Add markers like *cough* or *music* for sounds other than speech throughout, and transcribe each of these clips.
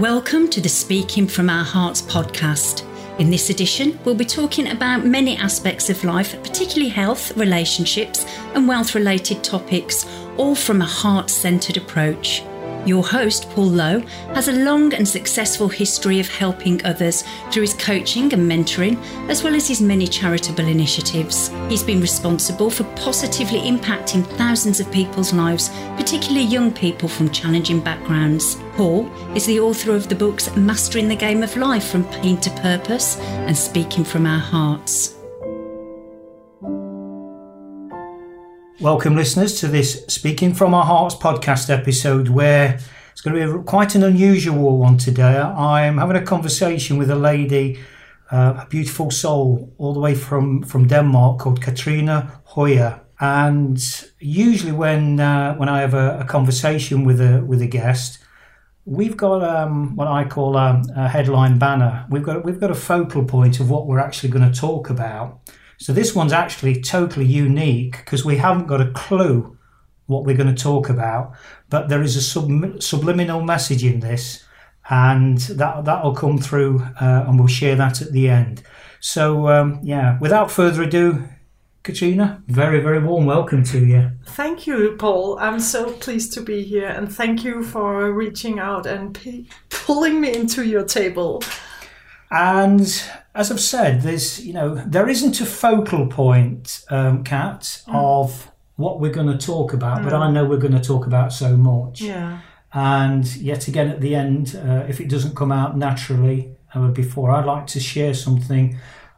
Welcome to the Speaking from Our Hearts podcast. In this edition, we'll be talking about many aspects of life, particularly health, relationships, and wealth related topics, all from a heart centered approach. Your host, Paul Lowe, has a long and successful history of helping others through his coaching and mentoring, as well as his many charitable initiatives. He's been responsible for positively impacting thousands of people's lives, particularly young people from challenging backgrounds. Paul is the author of the books Mastering the Game of Life from Pain to Purpose and Speaking from Our Hearts. Welcome, listeners, to this Speaking from Our Hearts podcast episode where it's going to be quite an unusual one today. I'm having a conversation with a lady, uh, a beautiful soul, all the way from, from Denmark called Katrina Hoyer. And usually, when uh, when I have a, a, conversation with a with a guest, we've got um, what I call a, a headline banner. We've got we've got a focal point of what we're actually going to talk about. So this one's actually totally unique because we haven't got a clue what we're going to talk about, but there is a sub- subliminal message in this, and that that'll come through, uh, and we'll share that at the end. So um, yeah, without further ado, Katrina, very very warm welcome to you. Thank you, Paul. I'm so pleased to be here, and thank you for reaching out and p- pulling me into your table. And as I've said, there's you know there isn't a focal point, um, Kat, mm. of what we're going to talk about, mm. but I know we're going to talk about so much. Yeah. And yet again, at the end, uh, if it doesn't come out naturally uh, before, I'd like to share something.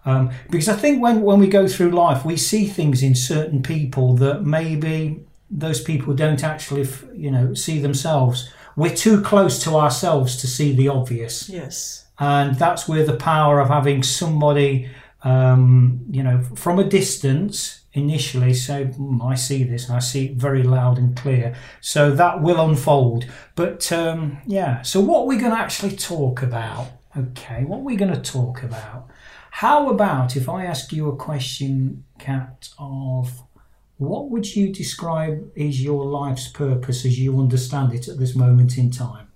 Um, because I think when, when we go through life, we see things in certain people that maybe those people don't actually, you know, see themselves. We're too close to ourselves to see the obvious. Yes and that's where the power of having somebody um, you know from a distance initially say mm, i see this and i see it very loud and clear so that will unfold but um, yeah so what we're going to actually talk about okay what we're going to talk about how about if i ask you a question kat of what would you describe is your life's purpose as you understand it at this moment in time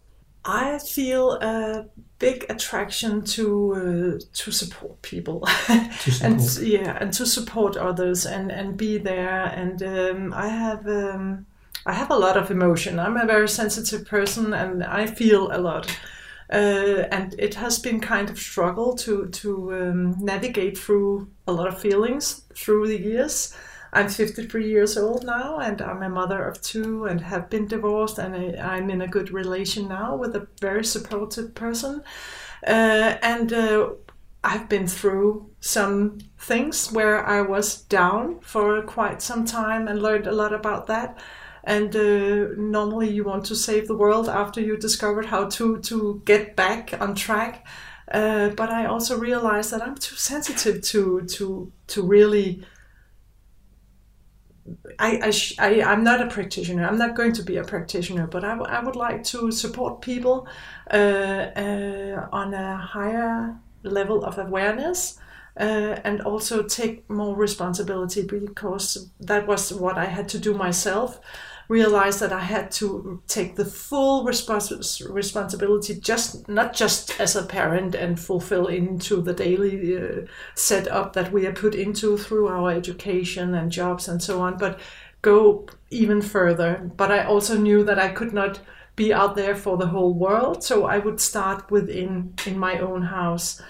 I feel a big attraction to uh, to support people, *laughs* to support. and yeah, and to support others and and be there. And um, I have um, I have a lot of emotion. I'm a very sensitive person, and I feel a lot. Uh, and it has been kind of struggle to to um, navigate through a lot of feelings through the years. I'm 53 years old now, and I'm a mother of two, and have been divorced, and I, am in a good relation now with a very supportive person. Uh, and uh, I've been through some things where I was down for quite some time and learned a lot about that. And uh, normally, you want to save the world after you discovered how to to get back on track. Uh, but I also realized that I'm too sensitive to to to really I, I, I, am not a practitioner. I'm not going to be a practitioner, but I, w- I would like to support people uh, uh, on a higher level of awareness uh, and also take more responsibility because that was what I had to do myself realized that I had to take the full respons- responsibility, just not just as a parent and fulfill into the daily uh, setup that we are put into through our education and jobs and so on, but go even further. But I also knew that I could not be out there for the whole world, so I would start within in my own house.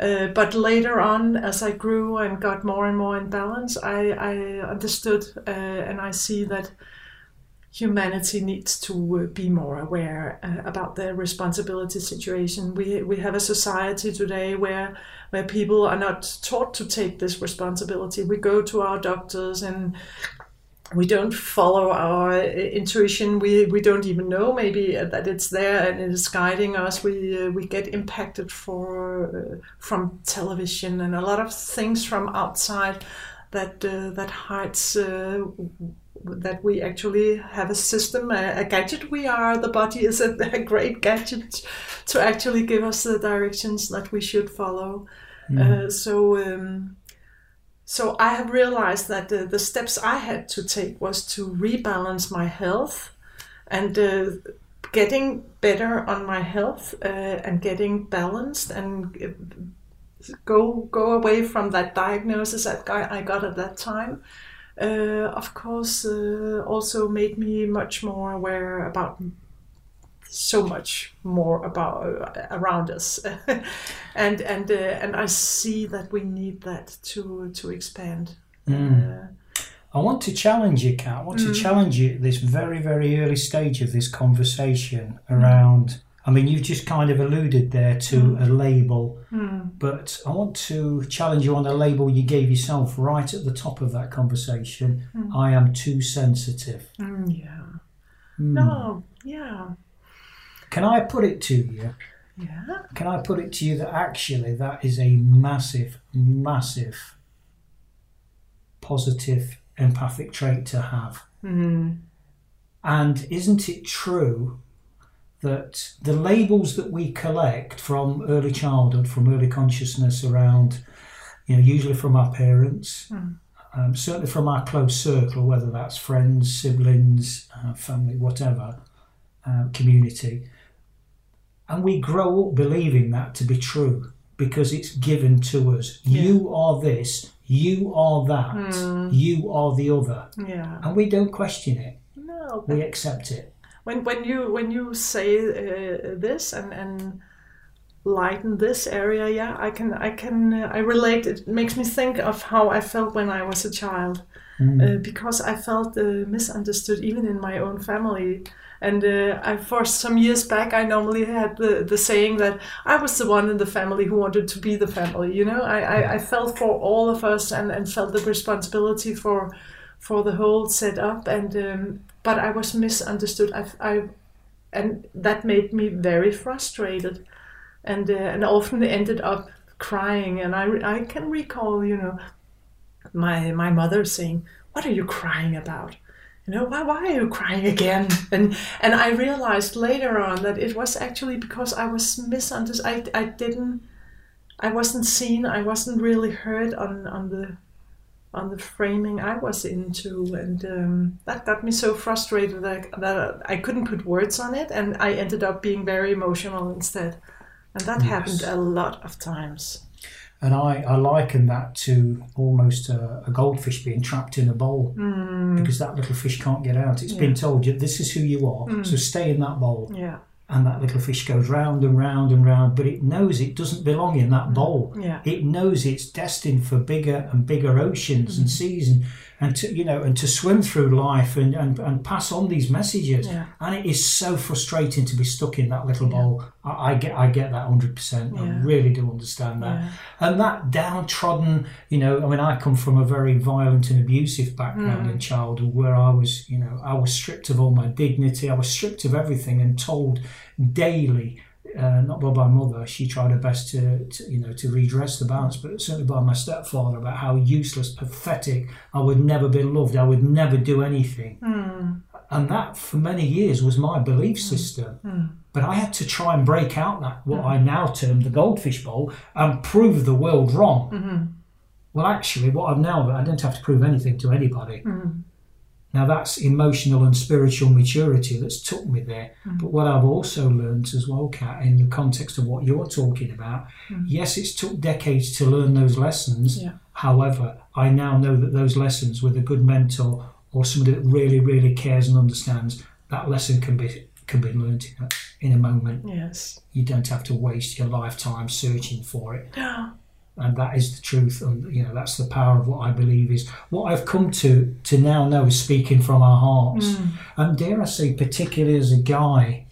Uh, but later on, as I grew and got more and more in balance, I, I understood uh, and I see that humanity needs to uh, be more aware uh, about their responsibility situation. We we have a society today where where people are not taught to take this responsibility. We go to our doctors and we don't follow our uh, intuition. We we don't even know maybe that it's there and it is guiding us. We uh, we get impacted for uh, from television and a lot of things from outside that that hides that we actually have a system, a, a, gadget we are. The body is a, *laughs* a, great gadget to actually give us the directions that we should follow. Mm. Uh, so, um, so I have realized that the, the, steps I had to take was to rebalance my health and uh, getting better on my health uh, and getting balanced and uh, go go away from that diagnosis that I got at that time. Uh, of course, uh, also made me much more aware about so much more about uh, around us, *laughs* and and uh, and I see that we need that to to expand. Mm. I want to challenge you, Kat. I want to challenge you at this very, very early stage of this conversation around. I mean, you've just kind of alluded there to a label, but I want to challenge you on a label you gave yourself right at the top of that conversation. I am too sensitive. Mm, yeah. Hmm. No. Yeah. Can I put it to you? Yeah. Can I put it to you that actually that is a massive, massive positive empathic trait to have? Mm. And isn't it true that the labels that we collect from early childhood, from early consciousness around, you know, usually from our parents, um, certainly from our close circle, whether that's friends, siblings, uh, family, whatever, uh, community, and we grow up believing that to be true because it's given to us. You are this, you are that, you are the other, Yeah. and we don't question it. No. We accept it. When when you when you say uh, this and and lighten this area yeah i can i can uh, i relate. It makes me think of how i felt when i was a child uh, because i felt uh, misunderstood even in my own family. And uh, I, for some years back i normally had the, the saying that i was the one in the family who wanted to be the family you know? I, I, I felt for all of us and, and felt the responsibility for for the whole setup and um, but I was misunderstood. I, I and that made me very frustrated, and uh, and often ended up crying. And I I can recall, you know, my my mother saying, "What are you crying about?" You know, why why are you crying again? *laughs* And and I realized later on that it was actually because I was misunderstood. I I didn't. I wasn't seen. I wasn't really heard on on the on the framing I was into, and um, that got me so frustrated that, that I couldn't put words on it, and I ended up being very emotional instead, and that happened a lot of times. And I, I liken that to almost a, a goldfish being trapped in a bowl because that little fish can't get out. It's been told you this is who you are, so stay in that bowl. Yeah, And that little fish goes round and round and round, but it knows it doesn't belong in that mm. bowl. Yeah. It knows it's destined for bigger and bigger oceans and mm-hmm. seas and, and to you know and to swim through life and, and, and pass on these messages. Yeah. And it is so frustrating to be stuck in that little bowl. I, I get I get that hundred percent. I really do understand that. Yeah. And that downtrodden, you know, I mean I come from a very violent and abusive background Mm. in childhood where I was, you know, I was stripped of all my dignity, I was stripped of everything and told daily uh, not by my mother. She tried her best to, to, you know, to redress the balance, but certainly by my stepfather about how useless, pathetic. I would never be loved. I would never do anything. Hmm. And that, for many years, was my belief hmm. system. Hmm. But I had to try and break out that what I now term the goldfish bowl and prove the world wrong. Well, actually, what I've now I don't have to prove anything to anybody. Now that's emotional and spiritual maturity that's took me there. Mm. But what I've also learned as well, Kat, in the context of what you're talking about, mm. yes, it's took decades to learn those lessons. Yeah. However, I now know that those lessons with a good mentor or somebody that really, really cares and understands, that lesson can be can be learned in a, in a moment. Yes. You don't have to waste your lifetime searching for it *gasps* *laughs* and that is the truth and you know that's the power of what i believe is. What i've come to to now know is speaking from our hearts. Mm. And dare i say particularly as a guy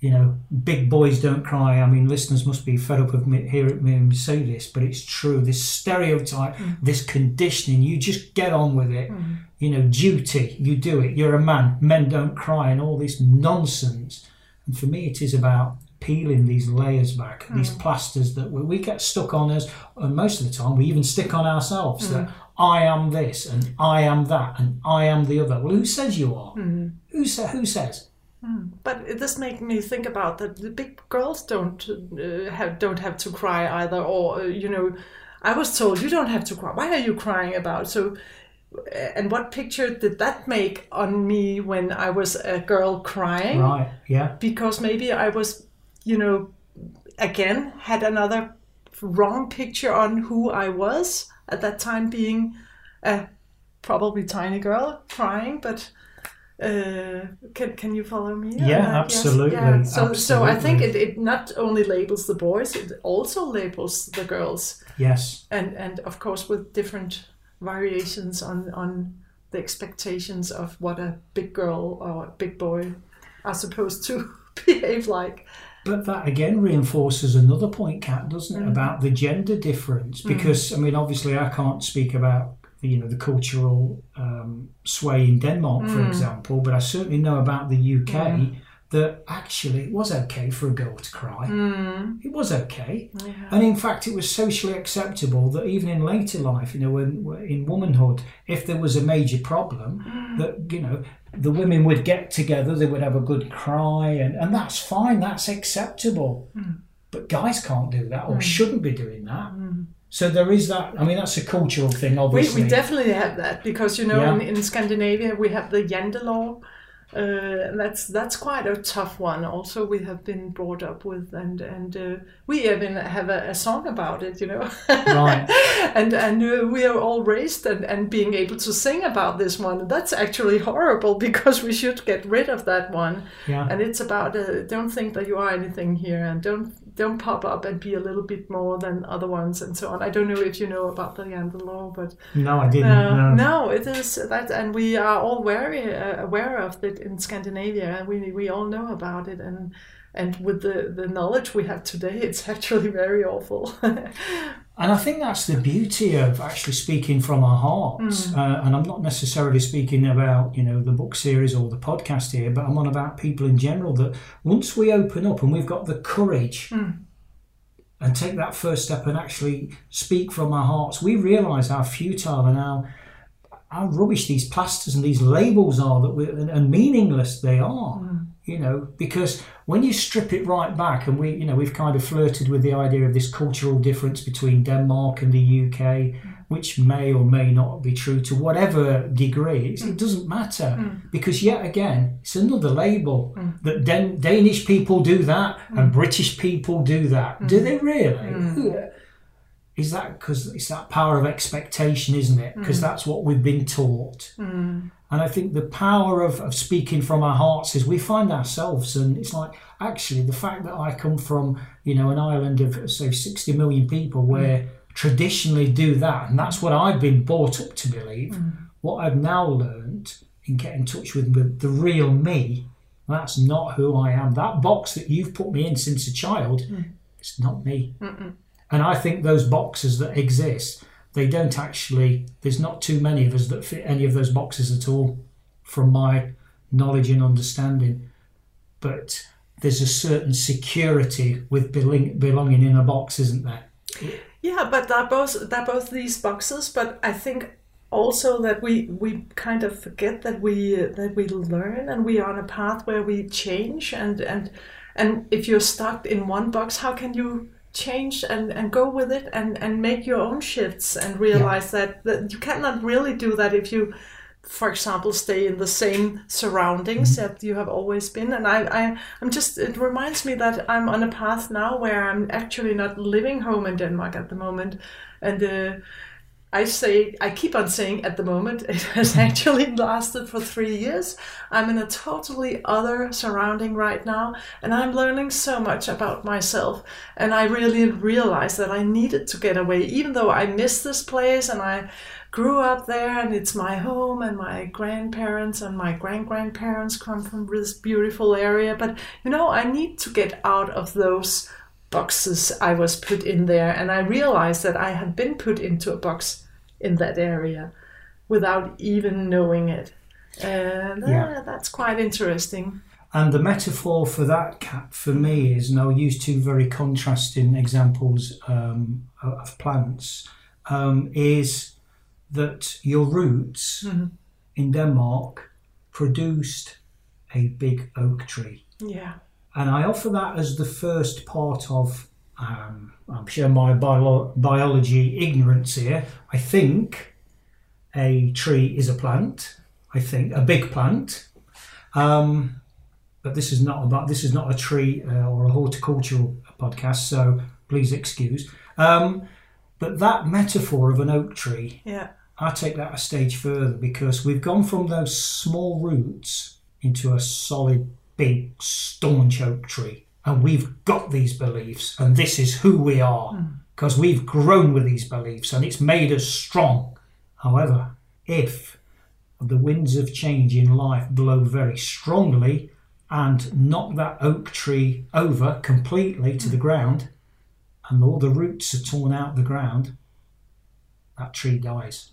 you know big boys don't cry. I mean listeners must be fed up of me hearing me say this but it's true. This stereotype mm. this conditioning you just get on with it. Mm. You know duty you do it. You're a man. Men don't cry and all this nonsense. And for me it is about peeling these layers back, these plasters that we, we get stuck on us, and most of the time we even stick on ourselves that I am this and I am that and I am the other. Well, who says you are? Who, sa- who says? But this does make me think about that the big girls don't uh, have don't have to cry either, or uh, you know, I was told you don't have to cry. Why are you crying about? So and what picture did that make on me when I was a girl crying? Right. Yeah. Because maybe I was, you know, again had another wrong picture on who I was at that time, being a probably tiny girl crying, but. Uh, can can you follow me? Yeah? Yes. absolutely, Yeah. So so I think it, it not only labels the boys, it also labels the girls Yes. and and of course with different variations on on the expectations of what a big girl or a big boy are supposed to *laughs* behave like. But that again reinforces another point, Kat, doesn't it, mm. about the gender difference? Mm. Because I mean, obviously, I can't speak about you know the cultural um, sway in Denmark, for mm. example, but I certainly know about the UK that actually it was okay for a girl to cry. Hmm. It was okay, and in fact, it was socially acceptable that even in later life, you know, when in womanhood, if there was a major problem, hmm. that you know the women would get together, they would have a good cry, and, and that's fine, that's acceptable. Hmm. But guys can't do that or shouldn't be doing that. So there is that. I mean, that's a cultural thing, obviously. we definitely have that because you know Yeah. in, in Scandinavia we have the Jante law. Uh, that's that's quite a tough one. Also, we have been brought up with, and and uh, we even have a, a song about it, you know. Right. *laughs* and and uh, we are all raised and, and being able to sing about this one. That's actually horrible *laughs* because we should get rid of that one. Yeah. And it's about uh, don't think that you are anything here, and don't don't pop up and be a little bit more than other ones, and so on. I don't know if you know about the Jante law, but no, I didn't. uh, no. no, it is that, and we are all very uh, aware of it in Scandinavia, and we we all know about it, and and with the the knowledge we have today, *laughs* it's actually very awful. *laughs* And I think that's the beauty of actually speaking from our hearts. Uh, and I'm not necessarily speaking about, you know, the book series or the podcast here, but I'm on about people in general that once we open up and we've got the courage and take that first step and actually speak from our hearts, we realise how futile and how how rubbish these plasters and these labels are that we, and, and meaningless they are hmm. you know because when you strip it right back and we you know we've kind of flirted with the idea of this cultural difference between denmark and the uk hmm. which may or may not be true to whatever degree it's, it hmm. doesn't matter. Because yet again it's another label that Dan- danish people do that and british people do that. Do they really is that because it's that power of expectation, isn't it? Because mm. that's what we've been taught. Mm. And I think the power of, of speaking from our hearts is we find ourselves, and it's like actually the fact that I come from, you know, an island of say 60 million people mm. where traditionally do that, and that's what I've been brought up to believe. What I've now learned in getting in touch with the, the real me, that's not who I am. That box that you've put me in since a child, it's not me. And I think those boxes that exist, they don't actually, there's not too many of us that fit any of those boxes at all, from my knowledge and understanding. But there's a certain security with belonging in a box, isn't there? Yeah, but they're both they're both these boxes. But I think also that we we kind of forget that we that we learn and we are on a path where we change and and and if you're stuck in one box, how can you change and, and go with it and, and make your own shifts and realize that, that you cannot really do that if you for example stay in the same surroundings that you have always been. And I, I i'm just it reminds me that i'm on a path now where i'm actually not living home in denmark at the moment. And uh, I say I keep on saying at the moment *laughs* it has actually lasted for three years. I'm in a totally other surrounding right now, and I'm learning so much about myself. And I really realized that I needed to get away, even though I miss this place and I grew up there and it's my home and my grandparents and my grand grandparents come from this beautiful area. But you know, I need to get out of those boxes I was put in there, and I realized that I had been put into a box in that area without even knowing it. And uh, Yeah. that's quite interesting. And the metaphor for that, Kat, for me is, and I'll use two very contrasting examples um, of of plants, um, is that your roots in Denmark produced a big oak tree. Yeah. And I offer that as the first part of, um, I'm sure my bio- biology ignorance here. I think a tree is a plant. I think a big plant. Um, but this is not about this is not a tree uh, or a horticultural podcast, so please excuse. Um, but that metaphor of an oak tree, Yeah. I take that a stage further because we've gone from those small roots into a solid, big, staunch oak tree, and we've got these beliefs, and this is who we are hmm. because we've grown with these beliefs, and it's made us strong. However, if the winds of change in life blow very strongly and knock that oak tree over completely to the hmm. ground, and all the roots are torn out the ground, that tree dies.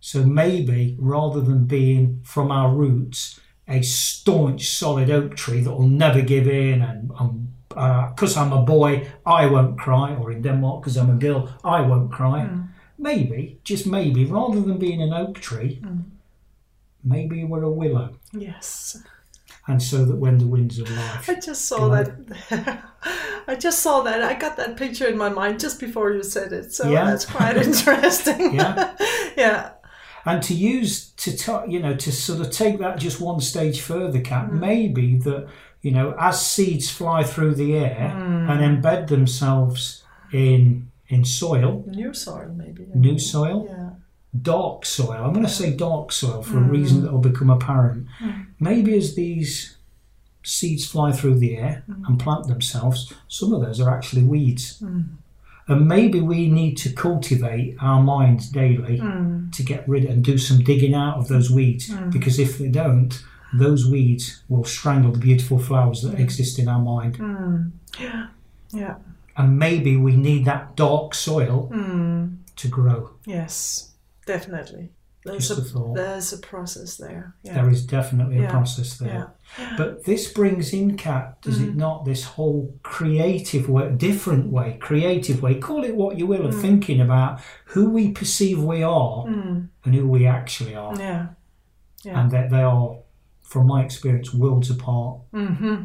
So maybe rather than being from our roots a staunch, solid oak tree that will never give in, and um, uh, because I'm a boy, I won't cry, or in Denmark, because I'm a girl, I won't cry. Hmm. Maybe, just maybe, rather than being an oak tree, hmm. maybe we're a willow. Yes. And so that when the winds of life I just saw that. *laughs* I just saw that. I got that picture in my mind just before you said it. So Yeah. that's quite *laughs* interesting. Yeah. *laughs* yeah. And to use to t- you know to sort of take that just one stage further Kat mm. maybe that you know as seeds fly through the air mm. and embed themselves in in soil. New soil, maybe. new soil? Yeah. dark soil. I'm going to say dark soil for a mm. reason that will become apparent. Maybe as these seeds fly through the air and plant themselves some of those are actually weeds and maybe we need to cultivate our minds daily hmm. to get rid and do some digging out of those weeds hmm. because if they don't those weeds will strangle the beautiful flowers that hmm. exist in our mind Yeah. *gasps* Yeah. And maybe we need that dark soil to grow Yes. Definitely. There's a, there's a process there. Yeah. there is definitely a process there Yeah. but this brings in Kat does Mm. it not this whole creative way different way creative way call it what you will Mm. of thinking about who we perceive we are and who we actually are Yeah. Yeah. and that they are, from my experience, worlds apart. Mm-hmm.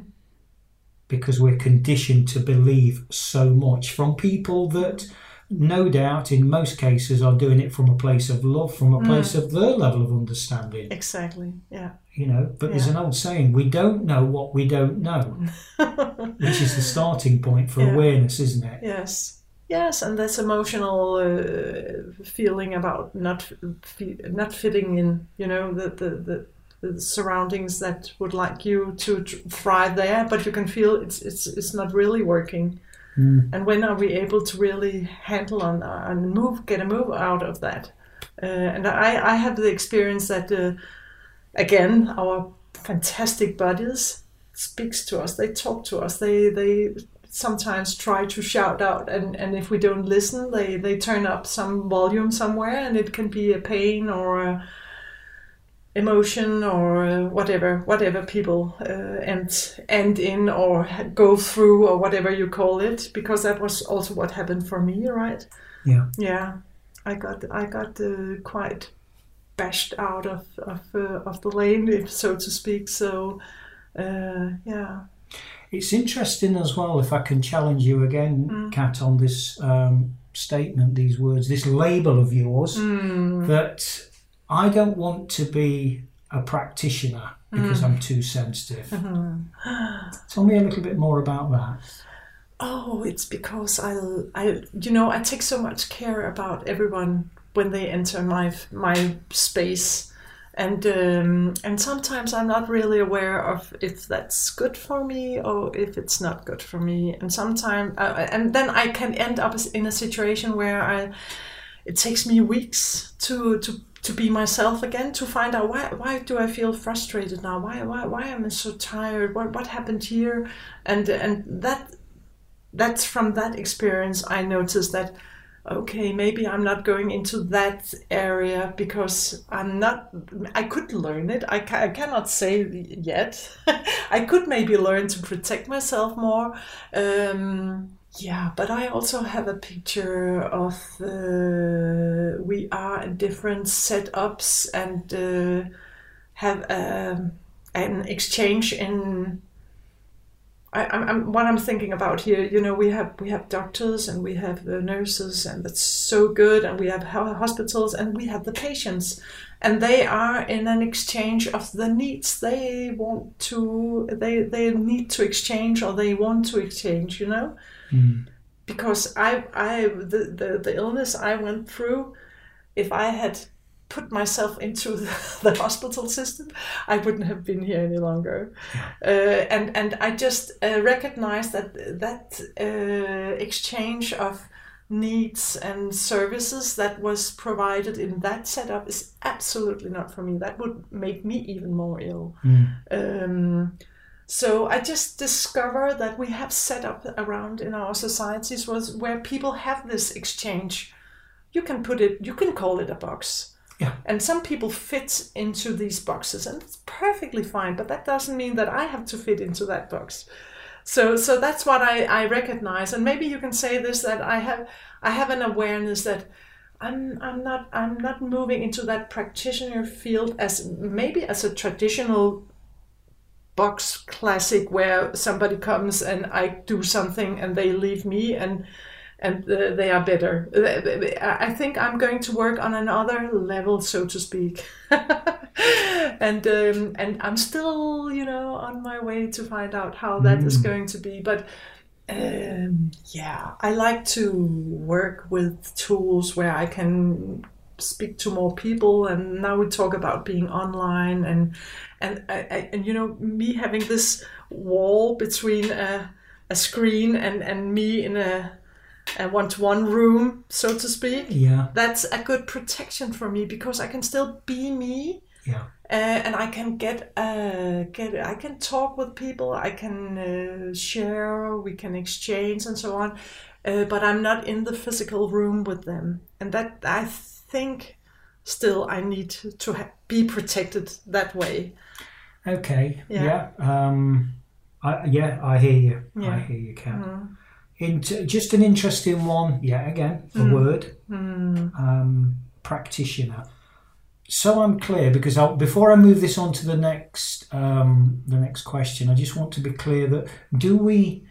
Because we're conditioned to believe so much from people that, no doubt, in most cases, are doing it from a place of love, from a Mm. place of their level of understanding. Exactly. Yeah. You know, but there's an old saying: we don't know what we don't know, *laughs* which is the starting point for Yeah. awareness, isn't it? Yes. Yes, and that's emotional uh, feeling about not not fitting in. You know the, the the the surroundings that would like you to thrive there, but you can feel it's it's it's not really working. And when are we able to really handle on and move, get a move out of that? Uh, and I I have the experience that uh, again our fantastic bodies speaks to us. They talk to us. They they sometimes try to shout out and, and if we don't listen they, they turn up some volume somewhere and it can be a pain or a emotion or whatever whatever people uh, end end in or go through or whatever you call it because that was also what happened for me right Yeah. yeah I got I got uh, quite bashed out of of, uh, of the lane if so to speak so uh, yeah It's interesting as well, if I can challenge you again, Mm. Kat, on this um, statement, these words, this label of yours, Mm. that I don't want to be a practitioner because Mm. I'm too sensitive. Mm-hmm. *gasps* Tell me a little bit more about that. Oh, it's because I, I, you know, I take so much care about everyone when they enter my my space, and um, and sometimes I'm not really aware of if that's good for me or if it's not good for me, and sometimes, uh, and then I can end up in a situation where I, it takes me weeks to to. To be myself again, to find out why why do I feel frustrated now? Why why why am I so tired? What what happened here? And and that that's from that experience I noticed that okay maybe I'm not going into that area because I'm not I could learn it I, ca- I cannot say yet *laughs* I could maybe learn to protect myself more um, yeah but I also have a picture of uh, we are in different setups and uh, have um an exchange in I, I'm, what I'm thinking about here, you know, we have we have doctors and we have nurses, and that's so good, and we have hospitals, and we have the patients, and they are in an exchange of the needs they want to they they need to exchange or they want to exchange, you know, Mm. because I I the, the the illness I went through, if I had put myself into the, *laughs* the hospital system, I wouldn't have been here any longer. Uh, and and I just uh, recognize that that uh, exchange of needs and services that was provided in that setup is absolutely not for me. That would make me even more ill. Mm. Um, so I just discover that we have set up around in our societies was where people have this exchange. You can put it, you can call it a box. Yeah. And some people fit into these boxes, and it's perfectly fine. But that doesn't mean that I have to fit into that box. So, so that's what I, I recognize, and maybe you can say this that I have I have an awareness that I'm I'm not I'm not moving into that practitioner field as maybe as a traditional box classic where somebody comes and I do something and they leave me and and uh, they are better. I think I'm going to work on another level, so to speak, *laughs* and um, and I'm still, you know, on my way to find out how that is Mm. going to be. But um, yeah, I like to work with tools where I can speak to more people. And now we talk about being online and and I, I, and you know me having this wall between a, a screen and and me in a a one-to-one room, so to speak. Yeah, That's a good protection for me because I can still be me yeah, uh, and I can get uh, get I can talk with people. I can uh, share. We can exchange and so on. Uh, but I'm not in the physical room with them, and that I think still I need to, to ha- be protected that way. Okay, Yeah. yeah. Um, I, yeah, I hear you. I hear you, Kat. Mm. Just an interesting one. Yeah, again, a Mm. word. Mm. um, practitioner. So I'm clear because I'll, before I move this on to the next um, the next question, I just want to be clear that do we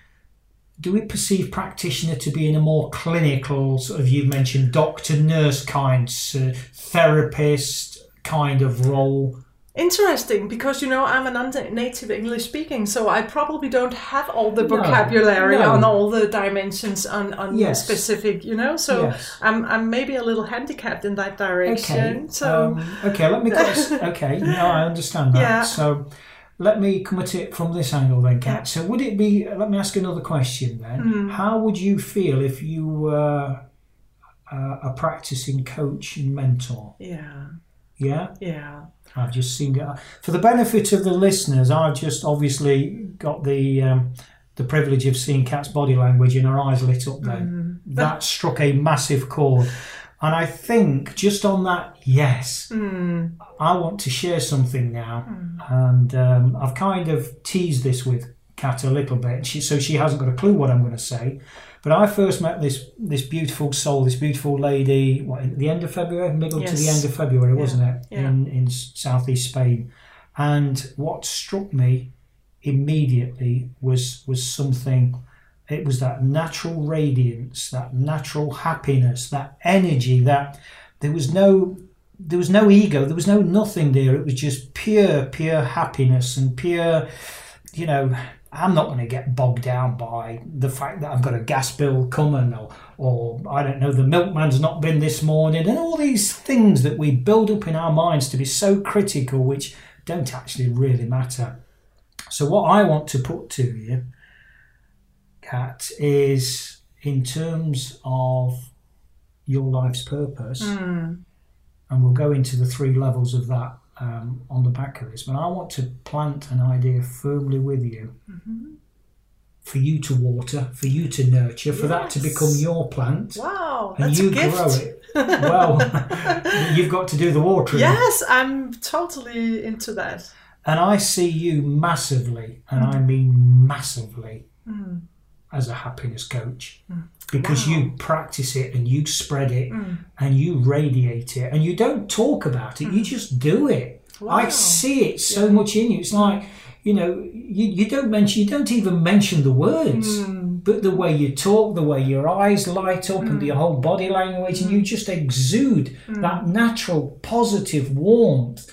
do we perceive practitioner to be in a more clinical sort of you've mentioned doctor nurse kind uh, therapist kind of role? Interesting, because you know I'm a non-native English speaking, so I probably don't have all the vocabulary no. on all the dimensions on, on Yes. specific, you know. So Yes. I'm I'm maybe a little handicapped in that direction. Okay. So um, okay, let me. *laughs* okay, no, I understand that. Yeah. So let me come at it from this angle then, Kat. So would it be? Let me ask another question then. Hmm. How would you feel if you were uh, a practicing coach and mentor? yeah, Yeah, yeah, I've just seen it. For the benefit of the listeners, I've just obviously got the. Um, the privilege of seeing Kat's body language and her eyes lit up then. Mm-hmm. That struck a massive chord. And I think just on that, yes, Mm, I want to share something now, and um, I've kind of teased this with Kat a little bit, she, so she hasn't got a clue what I'm going to say. But I first met this this beautiful soul, this beautiful lady, what, at the end of February, middle to the end of February, wasn't it, yeah. in in southeast Spain? And what struck me immediately was was something. It was that natural radiance, that natural happiness, that energy. That there was no there was no ego, there was no nothing there. It was just pure, pure happiness and pure, you know. I'm not going to get bogged down by the fact that I've got a gas bill coming, or, or I don't know, the milkman's not been this morning, and all these things that we build up in our minds to be so critical, which don't actually really matter. So, what I want to put to you, Kat, is in terms of your life's purpose mm, and we'll go into the three levels of that um, on the back of this. But I want to plant an idea firmly with you for you to water, for you to nurture, for that to become your plant. wow, And that's you a gift. grow it. Well, *laughs* you've got to do the watering. Yes, I'm totally into that. And I see you massively, and I mean massively, Mm, as a happiness coach. Because Wow. you practice it and you spread it mm. and you radiate it and you don't talk about it, you just do it. I see it so much in you. It's like you know, you, you don't mention, you don't even mention the words, Mm. but the way you talk, the way your eyes light up, and Mm. your whole body language, and you just exude that natural, positive warmth.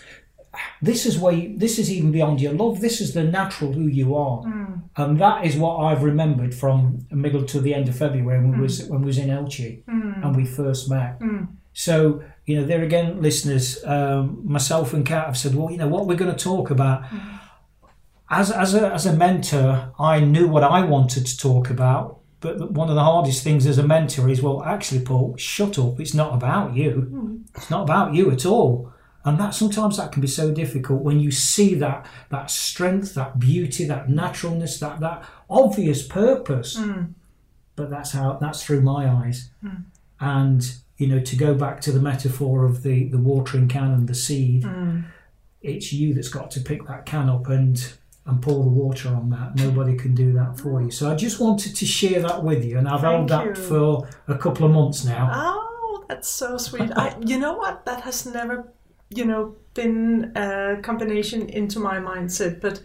This is where you, this is even beyond your love. This is the natural who you are, Mm. and that is what I've remembered from middle to the end of February when we was when we was in Elche Mm. and we first met. Mm. So, you know, there again, listeners, um, myself and Kat have said, well, you know, what we're going to talk about. As, as, a, as a mentor, I knew what I wanted to talk about. But one of the hardest things as a mentor is, well, actually, Paul, shut up. It's not about you. It's not about you at all. And that sometimes that can be so difficult when you see that that strength, that beauty, that naturalness, that that obvious purpose. Mm. But that's how that's through my eyes. And you know, to go back to the metaphor of the the watering can and the seed, Mm. it's you that's got to pick that can up and and pour the water on that. Nobody can do that for you. So I just wanted to share that with you, and I've held that for a couple of months now. Oh, that's so sweet. I, you know what? That has never, you know, been a combination into my mindset, but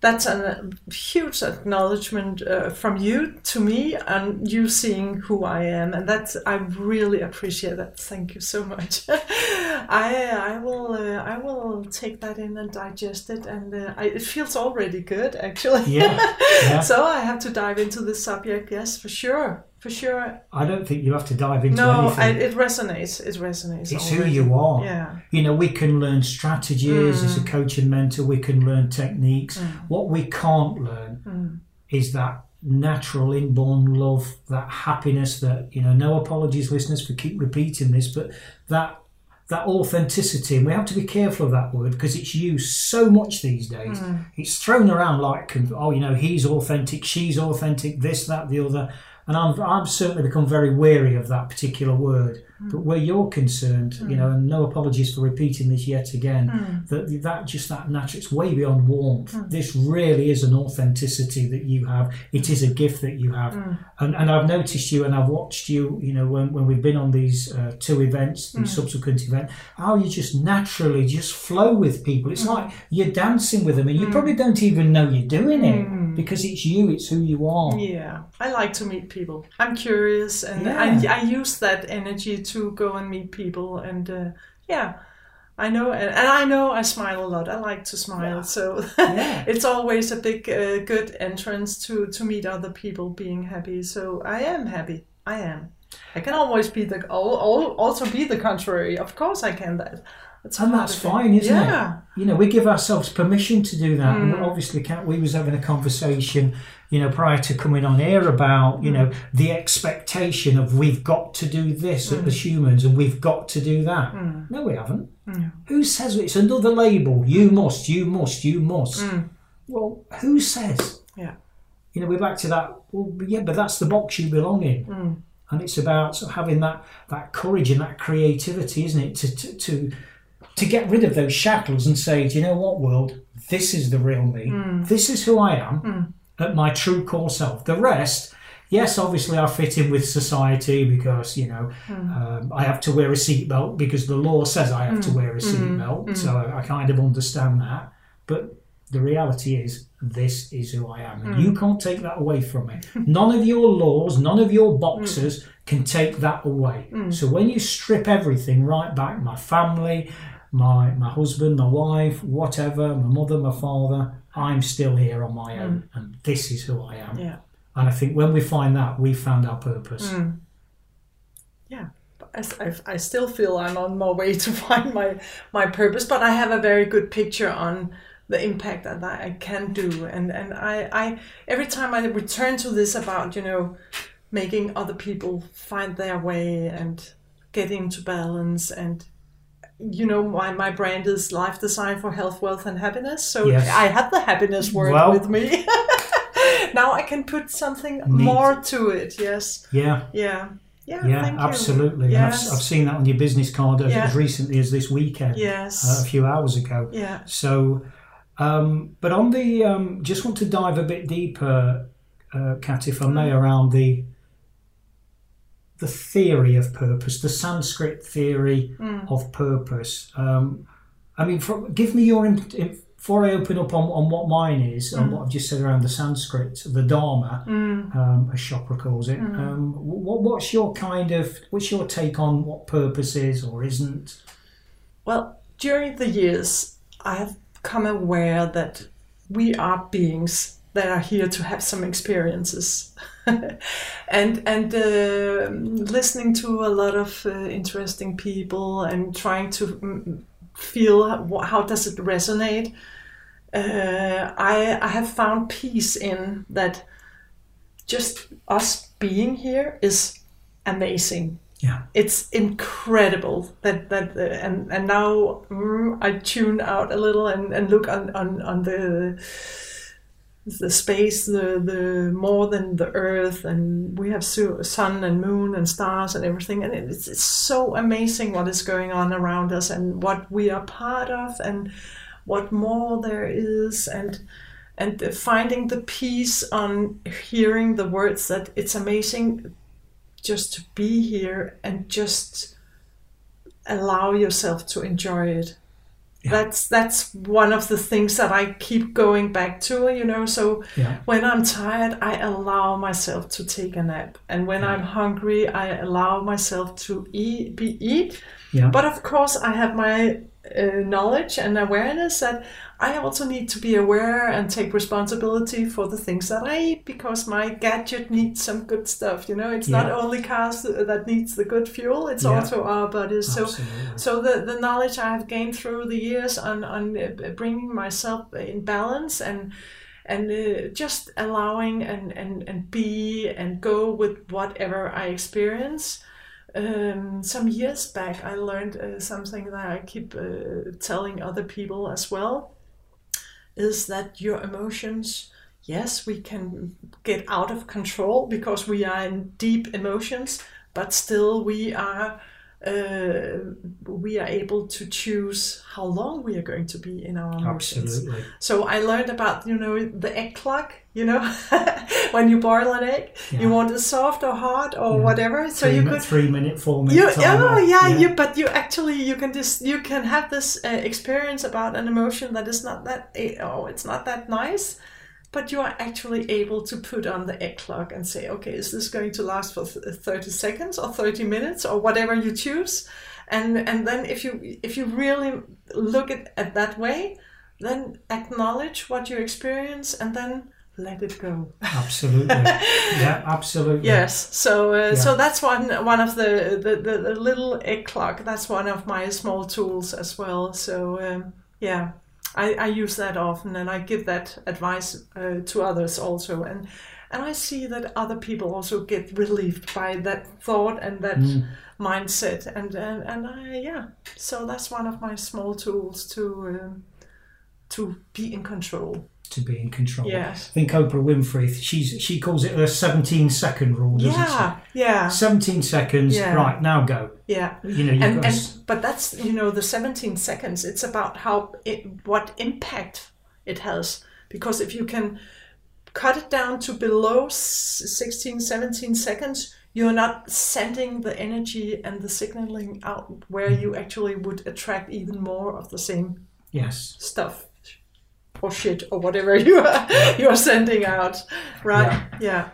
that's a huge acknowledgement uh, from you to me and you seeing who I am, and that's I really appreciate that. Thank you so much. *laughs* I I will uh, I will take that in and digest it, and uh, I, it feels already good actually. Yeah, *laughs* yeah. so I have to dive into this subject. Yes, for sure, for sure. I don't think you have to dive into No, anything. it resonates. It resonates. it's who you are. Yeah. You know, we can learn strategies as a mm. coach and mentor. We can learn techniques. Mm. What we can't learn Mm. is that natural inborn love, that happiness. That you know, no apologies, listeners, for keep repeating this, but that that authenticity. And we have to be careful of that word because it's used so much these days. Mm. It's thrown around like, oh, you know, he's authentic, she's authentic, this, that, the other. And I'm, I've certainly become very wary of that particular word. Hmm. But where you're concerned, you hmm. know, and no apologies for repeating this yet again, hmm. that that just that natural, it's way beyond warmth. This really is an authenticity that you have. It is a gift that you have. And, and I've noticed you and I've watched you, you know, when, when we've been on these uh, two events, these subsequent event, how you just naturally just flow with people. It's like you're dancing with them and you probably don't even know you're doing it because it's you, it's who you are. Yeah, I like to meet people. I'm curious, and Yeah. I, I use that energy to go and meet people. And uh, yeah, I know, and, and I know I smile a lot. I like to smile, so *laughs* Yeah. it's always a big, uh, good entrance to to meet other people being happy. So I am happy. I am. I can always be the al- al- also be the contrary. Of course, I can that. That's And that's fine, isn't yeah. it? You know, we give ourselves permission to do that. And Mm. obviously, Kat, we was having a conversation, you know, prior to coming on air about, you Mm. know, the expectation of we've got to do this Mm. as humans and we've got to do that. No, we haven't. Who says it's another label? You must, you must, you must. Well, who says? Yeah. You know, we're back to that. Well, yeah, but that's the box you belong in, and it's about sort of having that that courage and that creativity, isn't it? To to to, to get rid of those shackles and say, do you know what, world? This is the real me. Hmm. This is who I am hmm. at my true core self. The rest. Yes, obviously I fit in with society because you know hmm. um, I have to wear a seatbelt because the law says I have to wear a seatbelt. So I, I kind of understand that. But the reality is, this is who I am, and you can't take that away from me. *laughs* None of your laws, none of your boxes can take that away. So when you strip everything right back, my family, my my husband, my wife, whatever, my mother, my father, I'm still here on my own, mm. and this is who I am. Yeah. And I think when we find that, we found our purpose. Mm. yeah I, I, I still feel I'm on my way *laughs* to find my my purpose but I have a very good picture on the impact that I can do and and I, I every time I return to this about you know making other people find their way and get into balance and you know my, my brand is life design for health wealth and happiness so Yes. I have the happiness word Well- with me *laughs* now I can put something Neat. more to it yes Yeah. yeah yeah Yeah, thank you. absolutely. And I've, I've seen that on your business card as, Yeah. as recently as this weekend, Yes. uh, a few hours ago. Yeah. So, um, but on the, um, just want to dive a bit deeper, uh, Kat, if I may, around the the theory of purpose, the Sanskrit theory Mm. of purpose. Um, I mean, from, give me your before I open up on, on what mine is and what I've just said around the Sanskrit, the Dharma, um, as Chopra calls it, um, what, what's your kind of what's your take on what purpose is or isn't? Well, during the years, I have come aware that we are beings that are here to have some experiences, *laughs* and and uh, listening to a lot of uh, interesting people and trying to mm, feel how, how does it resonate. Uh, I I have found peace in that. Just us being here is amazing Yeah. it's incredible that that uh, and and now mm, I tune out a little and, and look on, on on the the space the the more than the earth and we have su- sun and moon and stars and everything and it's, it's so amazing what is going on around us and what we are part of and what more there is and and finding the peace on hearing the words that it's amazing just to be here and just allow yourself to enjoy it. Yeah. That's that's one of the things that I keep going back to, you know. So Yeah. when I'm tired, I allow myself to take a nap, and when I'm hungry, I allow myself to eat, be eat. Yeah. But of course, I have my uh, knowledge and awareness that I also need to be aware and take responsibility for the things that I eat because my gadget needs some good stuff. You know, it's not only cars that needs the good fuel; it's Yeah. also our bodies. So, Absolutely. so the, the knowledge I have gained through the years on on uh, bringing myself in balance and and uh, just allowing and, and, and be and go with whatever I experience. Um, some years back, I learned uh, something that I keep uh, telling other people as well is that your emotions, yes, we can get out of control because we are in deep emotions, but still we are uh, we are able to choose how long we are going to be in our emotions. Absolutely. So I learned about you know the egg clock. You know, *laughs* when you boil an egg, Yeah. you want it soft or hard or Yeah. whatever. So three, you could three minute, four you, minute timer. oh yeah, you but you actually you can just you can have this uh, experience about an emotion that is not that eh, oh it's not that nice but you are actually able to put on the egg clock and say okay is this going to last for 30 seconds or 30 minutes or whatever you choose and and then if you if you really look at it that way then acknowledge what you experience and then let it go Absolutely. *laughs* yeah, absolutely. Yes, so uh, Yeah. so that's one one of the, the, the, the little egg clock. That's one of my small tools as well. So um, yeah, I, I use that often, and I give that advice uh, to others also. And and I see that other people also get relieved by that thought and that Mm. mindset. And and and I, yeah, so that's one of my small tools to um, to be in control. To be in control. Yes. I think Oprah Winfrey, she's she calls it the 17 second rule, doesn't Yeah, yeah, 17 seconds, Yeah. right, now go. yeah. You know, and, to and s- but that's you know the 17 seconds it's about how it what impact it has because if you can cut it down to below 16 17 seconds you're not sending the energy and the signaling out where mm. you actually would attract even more of the same yes. stuff or shit or whatever *laughs* you are you're sending out right yeah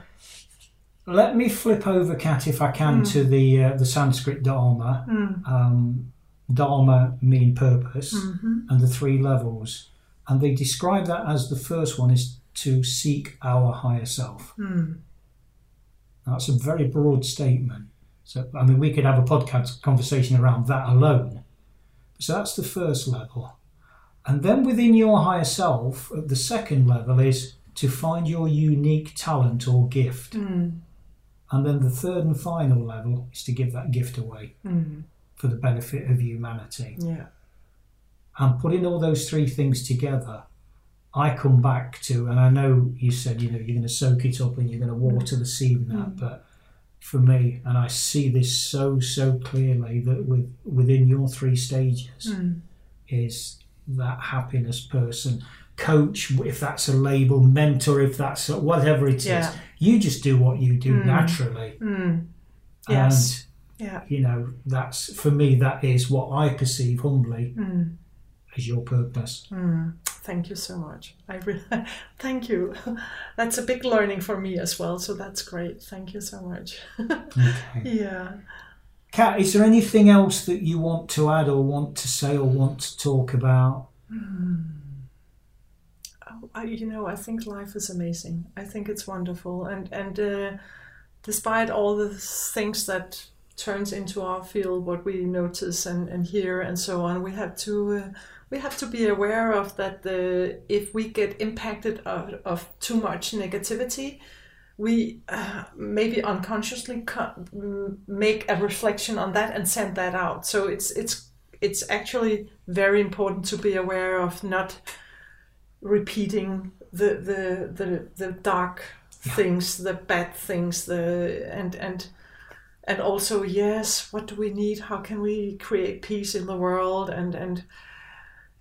Let me flip over, Kat, if I can, Mm. to the uh, the Sanskrit Dharma. Um, dharma mean purpose, Mm-hmm. and the three levels. And they describe that as the first one is to seek our higher self. Mm. That's a very broad statement. So, I mean, we could have a podcast conversation around that alone. So that's the first level. And then within your higher self, at the second level is to find your unique talent or gift. Mm. And then the third and final level is to give that gift away Mm. for the benefit of humanity. yeah And putting all those three things together, I come back to, and I know you said, you know, you're going to soak it up and you're going to water the seed and that, but for me, and I see this so, so clearly that with within your three stages Mm. is that happiness person, coach, if that's a label, mentor, if that's a, whatever it is. Yeah. You just do what you do Mm. naturally. Mm. yes And yeah you know that's for me that is what i perceive humbly Mm. as your purpose Mm. thank you so much. I really *laughs* thank you. *laughs* That's a big learning for me as well. So that's great. Thank you so much. *laughs* Okay. yeah. Kat, is there anything else that you want to add or want to say or want to talk about? Oh, I, you know, I think life is amazing. I think it's wonderful, and and uh, despite all the things that turns into our field, what we notice and, and hear and so on, we have to uh, we have to be aware of that. The if we get impacted of, of too much negativity, we uh, maybe unconsciously co- make a reflection on that and send that out. So it's it's it's actually very important to be aware of not repeating the the the, the dark *laughs* things, the bad things, the and and and also yes, what do we need? How can we create peace in the world? And and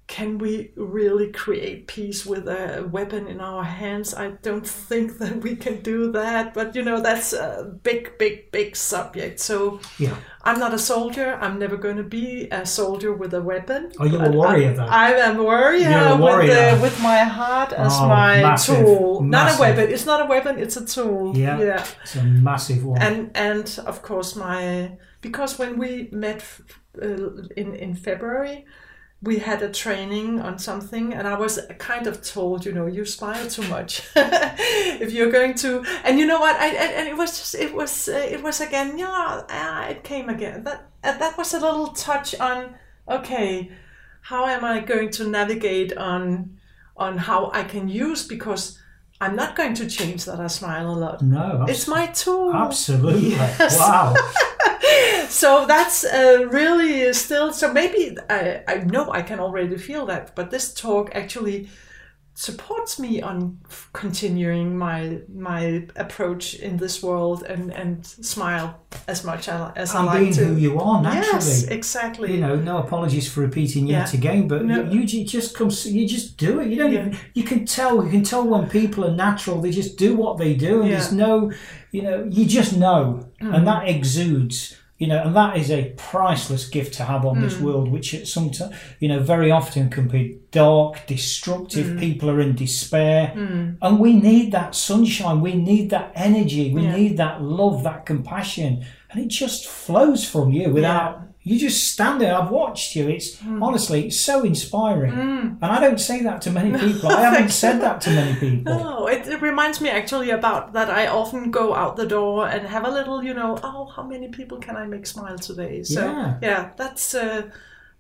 can we really create peace with a weapon in our hands? I don't think *laughs* that we can do that, but you know that's a big, big, big subject. So Yeah. I'm not a soldier. I'm never going to be a soldier with a weapon. Are you a warrior then? I am a warrior, a warrior. With, uh, with my heart as Oh, my massive, tool. Not massive. a weapon. It's not a weapon. It's a tool. Yeah. Yeah. It's a massive one. And and of course my because when we met uh, in in February. We had a training on something, and I was kind of told, you know, you smile too much. *laughs* if you're going to, and you know what, I, and and it was just, it was, uh, it was again, yeah, uh, it came again. That uh, that was a little touch on, okay, how am I going to navigate on, on how I can use because I'm not going to change that I smile a lot. no, It's my tool. absolutely. *laughs* Yes. Wow. So that's uh, really still. So maybe I, I know I can already feel that, but this talk actually supports me on f- continuing my my approach in this world and and smile as much as, as I like being to. who you are naturally. Yes, exactly. you know, no apologies for repeating yet Yeah. again, but No. you, you just come, you just do it. You don't Yeah. even, you can tell, you can tell when people are natural. They just do what they do, and Yeah. there's no, you know, you just know, Mm. and that exudes. You know, and that is a priceless gift to have on this Mm. world, which at some sometimes, you know, very often can be dark, destructive. Mm. People are in despair, and we need that sunshine. We need that energy. We Yeah. need that love, that compassion, and it just flows from you without. You just stand there. I've watched you. It's Hmm. honestly, it's so inspiring. And I don't say that to many *laughs* people. I haven't said that to many people. No, it, it reminds me actually about that. I often go out the door and have a little, you know, oh, how many people can I make smile today? So Yeah. yeah, that's. Uh,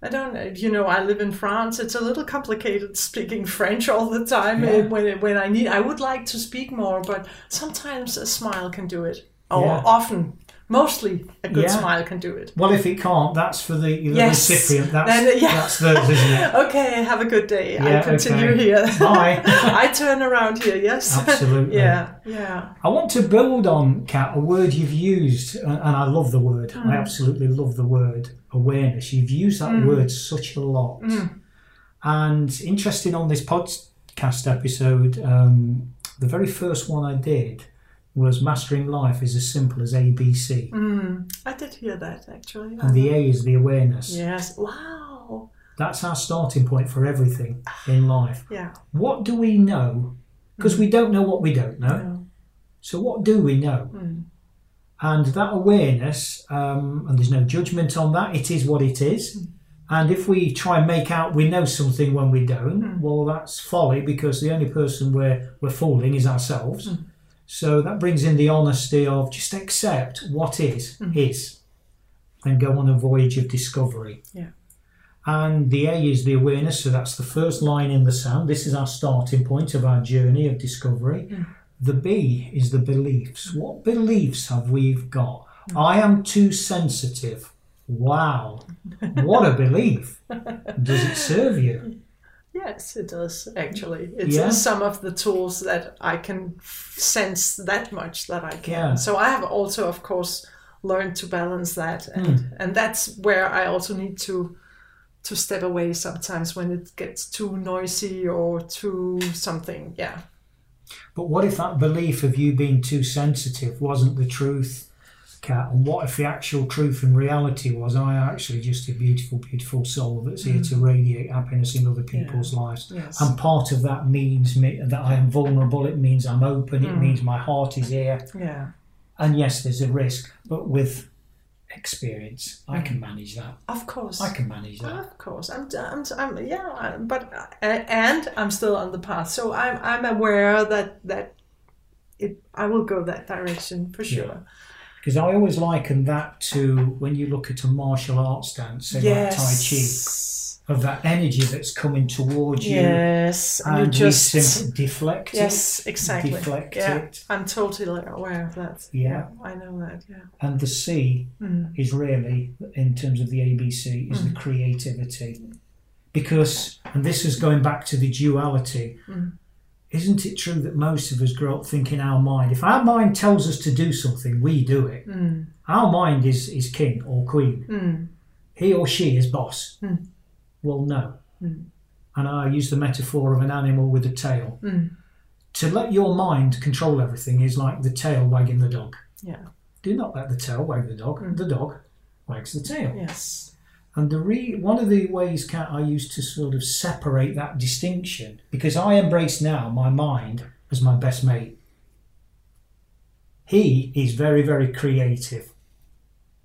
I don't, you know, I live in France. It's a little complicated speaking French all the time. Yeah. When when I need, I would like to speak more, but sometimes a smile can do it. Or Yeah. often, mostly, a good Yeah. smile can do it. Well, if it can't, that's for the, the Yes. recipient. That's, Then, yeah. that's theirs, isn't it? *laughs* Okay, have a good day. Yeah, I continue okay. here. *laughs* Bye. I turn around here. Yes. *laughs* Absolutely. yeah. Yeah. I want to build on, Kat, a word you've used, and I love the word. Hmm. I absolutely love the word awareness. You've used that word such a lot. Hmm. And interesting on this podcast episode, um, the very first one I did was Mastering Life is as simple as ABC. Mm, I did hear that actually. And the A is the awareness. yes. Wow. That's our starting point for everything in life. *sighs* Yeah. What do we know? Because we mm. don't know what we don't know. No. So, what do we know? Mm. And that awareness, um, and there's no judgment on that, it is what it is. And if we try and make out we know something when we don't, well, that's folly because the only person we're, we're fooling is ourselves. So that brings in the honesty of just accept what is, mm-hmm. is, and go on a voyage of discovery. Yeah. And the A is the awareness, so that's the first line in the sand. This is our starting point of our journey of discovery. Mm. The B is the beliefs. Mm. What beliefs have we got? Mm. I am too sensitive. Wow. *laughs* What a belief. Does it serve you? *laughs* Yes, it does actually. It's Yeah. some of the tools that I can sense that much that I can. Yeah. So I have also, of course, learned to balance that, and Hmm. and that's where I also need to to step away sometimes when it gets too noisy or too something. Yeah. But what if that belief of you being too sensitive wasn't the truth? Kat, and what if the actual truth and reality was I actually just a beautiful, beautiful soul that's here to mm. radiate happiness in other people's lives. Yes. And part of that means me, that I am vulnerable, it means I'm open, it mm. means my heart is here. yeah. And yes, there's a risk, but with experience, I can mm. manage that. Of course. I can manage that. Of course, I'm, I'm, I'm yeah, I- but uh, and I'm still on the path, so I'm, I'm aware that that it, I will go that direction for sure. Because I always liken that to when you look at a martial arts dance, say like Tai Chi, of that energy that's coming towards you. yes, and you just simply deflect yes, it, Yes, exactly. deflect yeah, it. I'm totally aware of that. Yeah. I know that. Yeah. And the C Mm. is really, in terms of the ABC, is the creativity. Because, and this is going back to the duality, Mm. Isn't it true that most of us grow up thinking our mind, if our mind tells us to do something, we do it. Mm. Our mind is, is king or queen. Mm. He or she is boss. Mm. Well, no. Mm. And I use the metaphor of an animal with a tail. Mm. To let your mind control everything is like the tail wagging the dog. Yeah. Do not let the tail wag the dog. Mm. The dog wags the tail. Yes. And the re- one of the ways, Kat, I used to sort of separate that distinction, because I embrace now my mind as my best mate. He is very, very creative.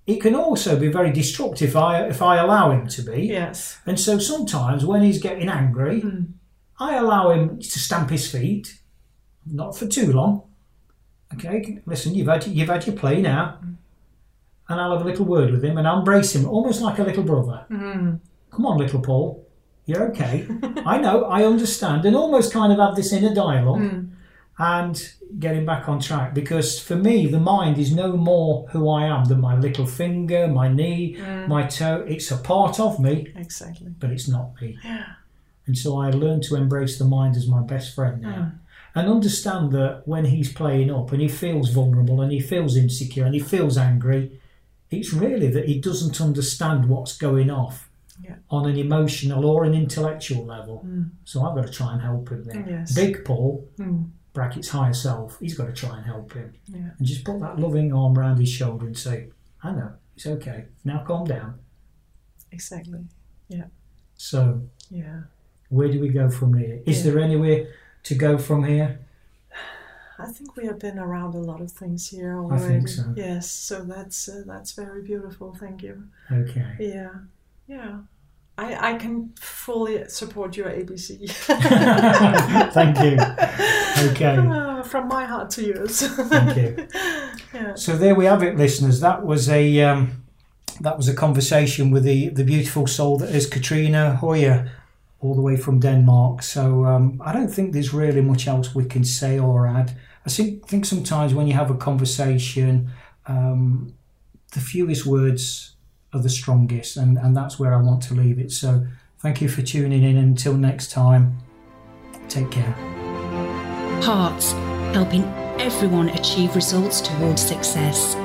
He can also be very destructive if I, if I allow him to be. Yes. And so sometimes when he's getting angry, Mm. I allow him to stamp his feet, not for too long. Okay, listen, you've had you've had your play now, and I'll have a little word with him, and I'll embrace him almost like a little brother. Mm. Come on, little Paul, you're okay. I know, I understand, and almost kind of have this inner dialogue Mm. and get him back on track. Because for me, the mind is no more who I am than my little finger, my knee, my toe. It's a part of me, Exactly. but it's not me. Yeah. And so I learned to embrace the mind as my best friend now. And understand that when he's playing up and he feels vulnerable and he feels insecure and he feels angry, it's really that he doesn't understand what's going off Yeah. on an emotional or an intellectual level. So I've got to try and help him there. Yes. Big Paul, Mm. brackets higher self, he's got to try and help him. Yeah. And just put that loving arm around his shoulder and say, I know, it's okay. Now calm down. Exactly. Yeah. So Yeah. where do we go from here? Is Yeah. there anywhere to go from here? I think we have been around a lot of things here I already. think so. Yes, so that's uh, that's very beautiful. Thank you. Okay. Yeah, yeah. I I can fully support your ABC. *laughs* Thank you. Okay. Ah, *laughs* From my heart to yours. Thank you. *laughs* yeah. So there we have it, listeners. That was a um, that was a conversation with the the beautiful soul that is Katrina Hoyer, all the way from Denmark. So um, I don't think there's really much else we can say or add. I think think sometimes when you have a conversation, um, the fewest words are the strongest, and and that's where I want to leave it. So thank you for tuning in. Until next time, take care. Hearts, helping everyone achieve results towards success.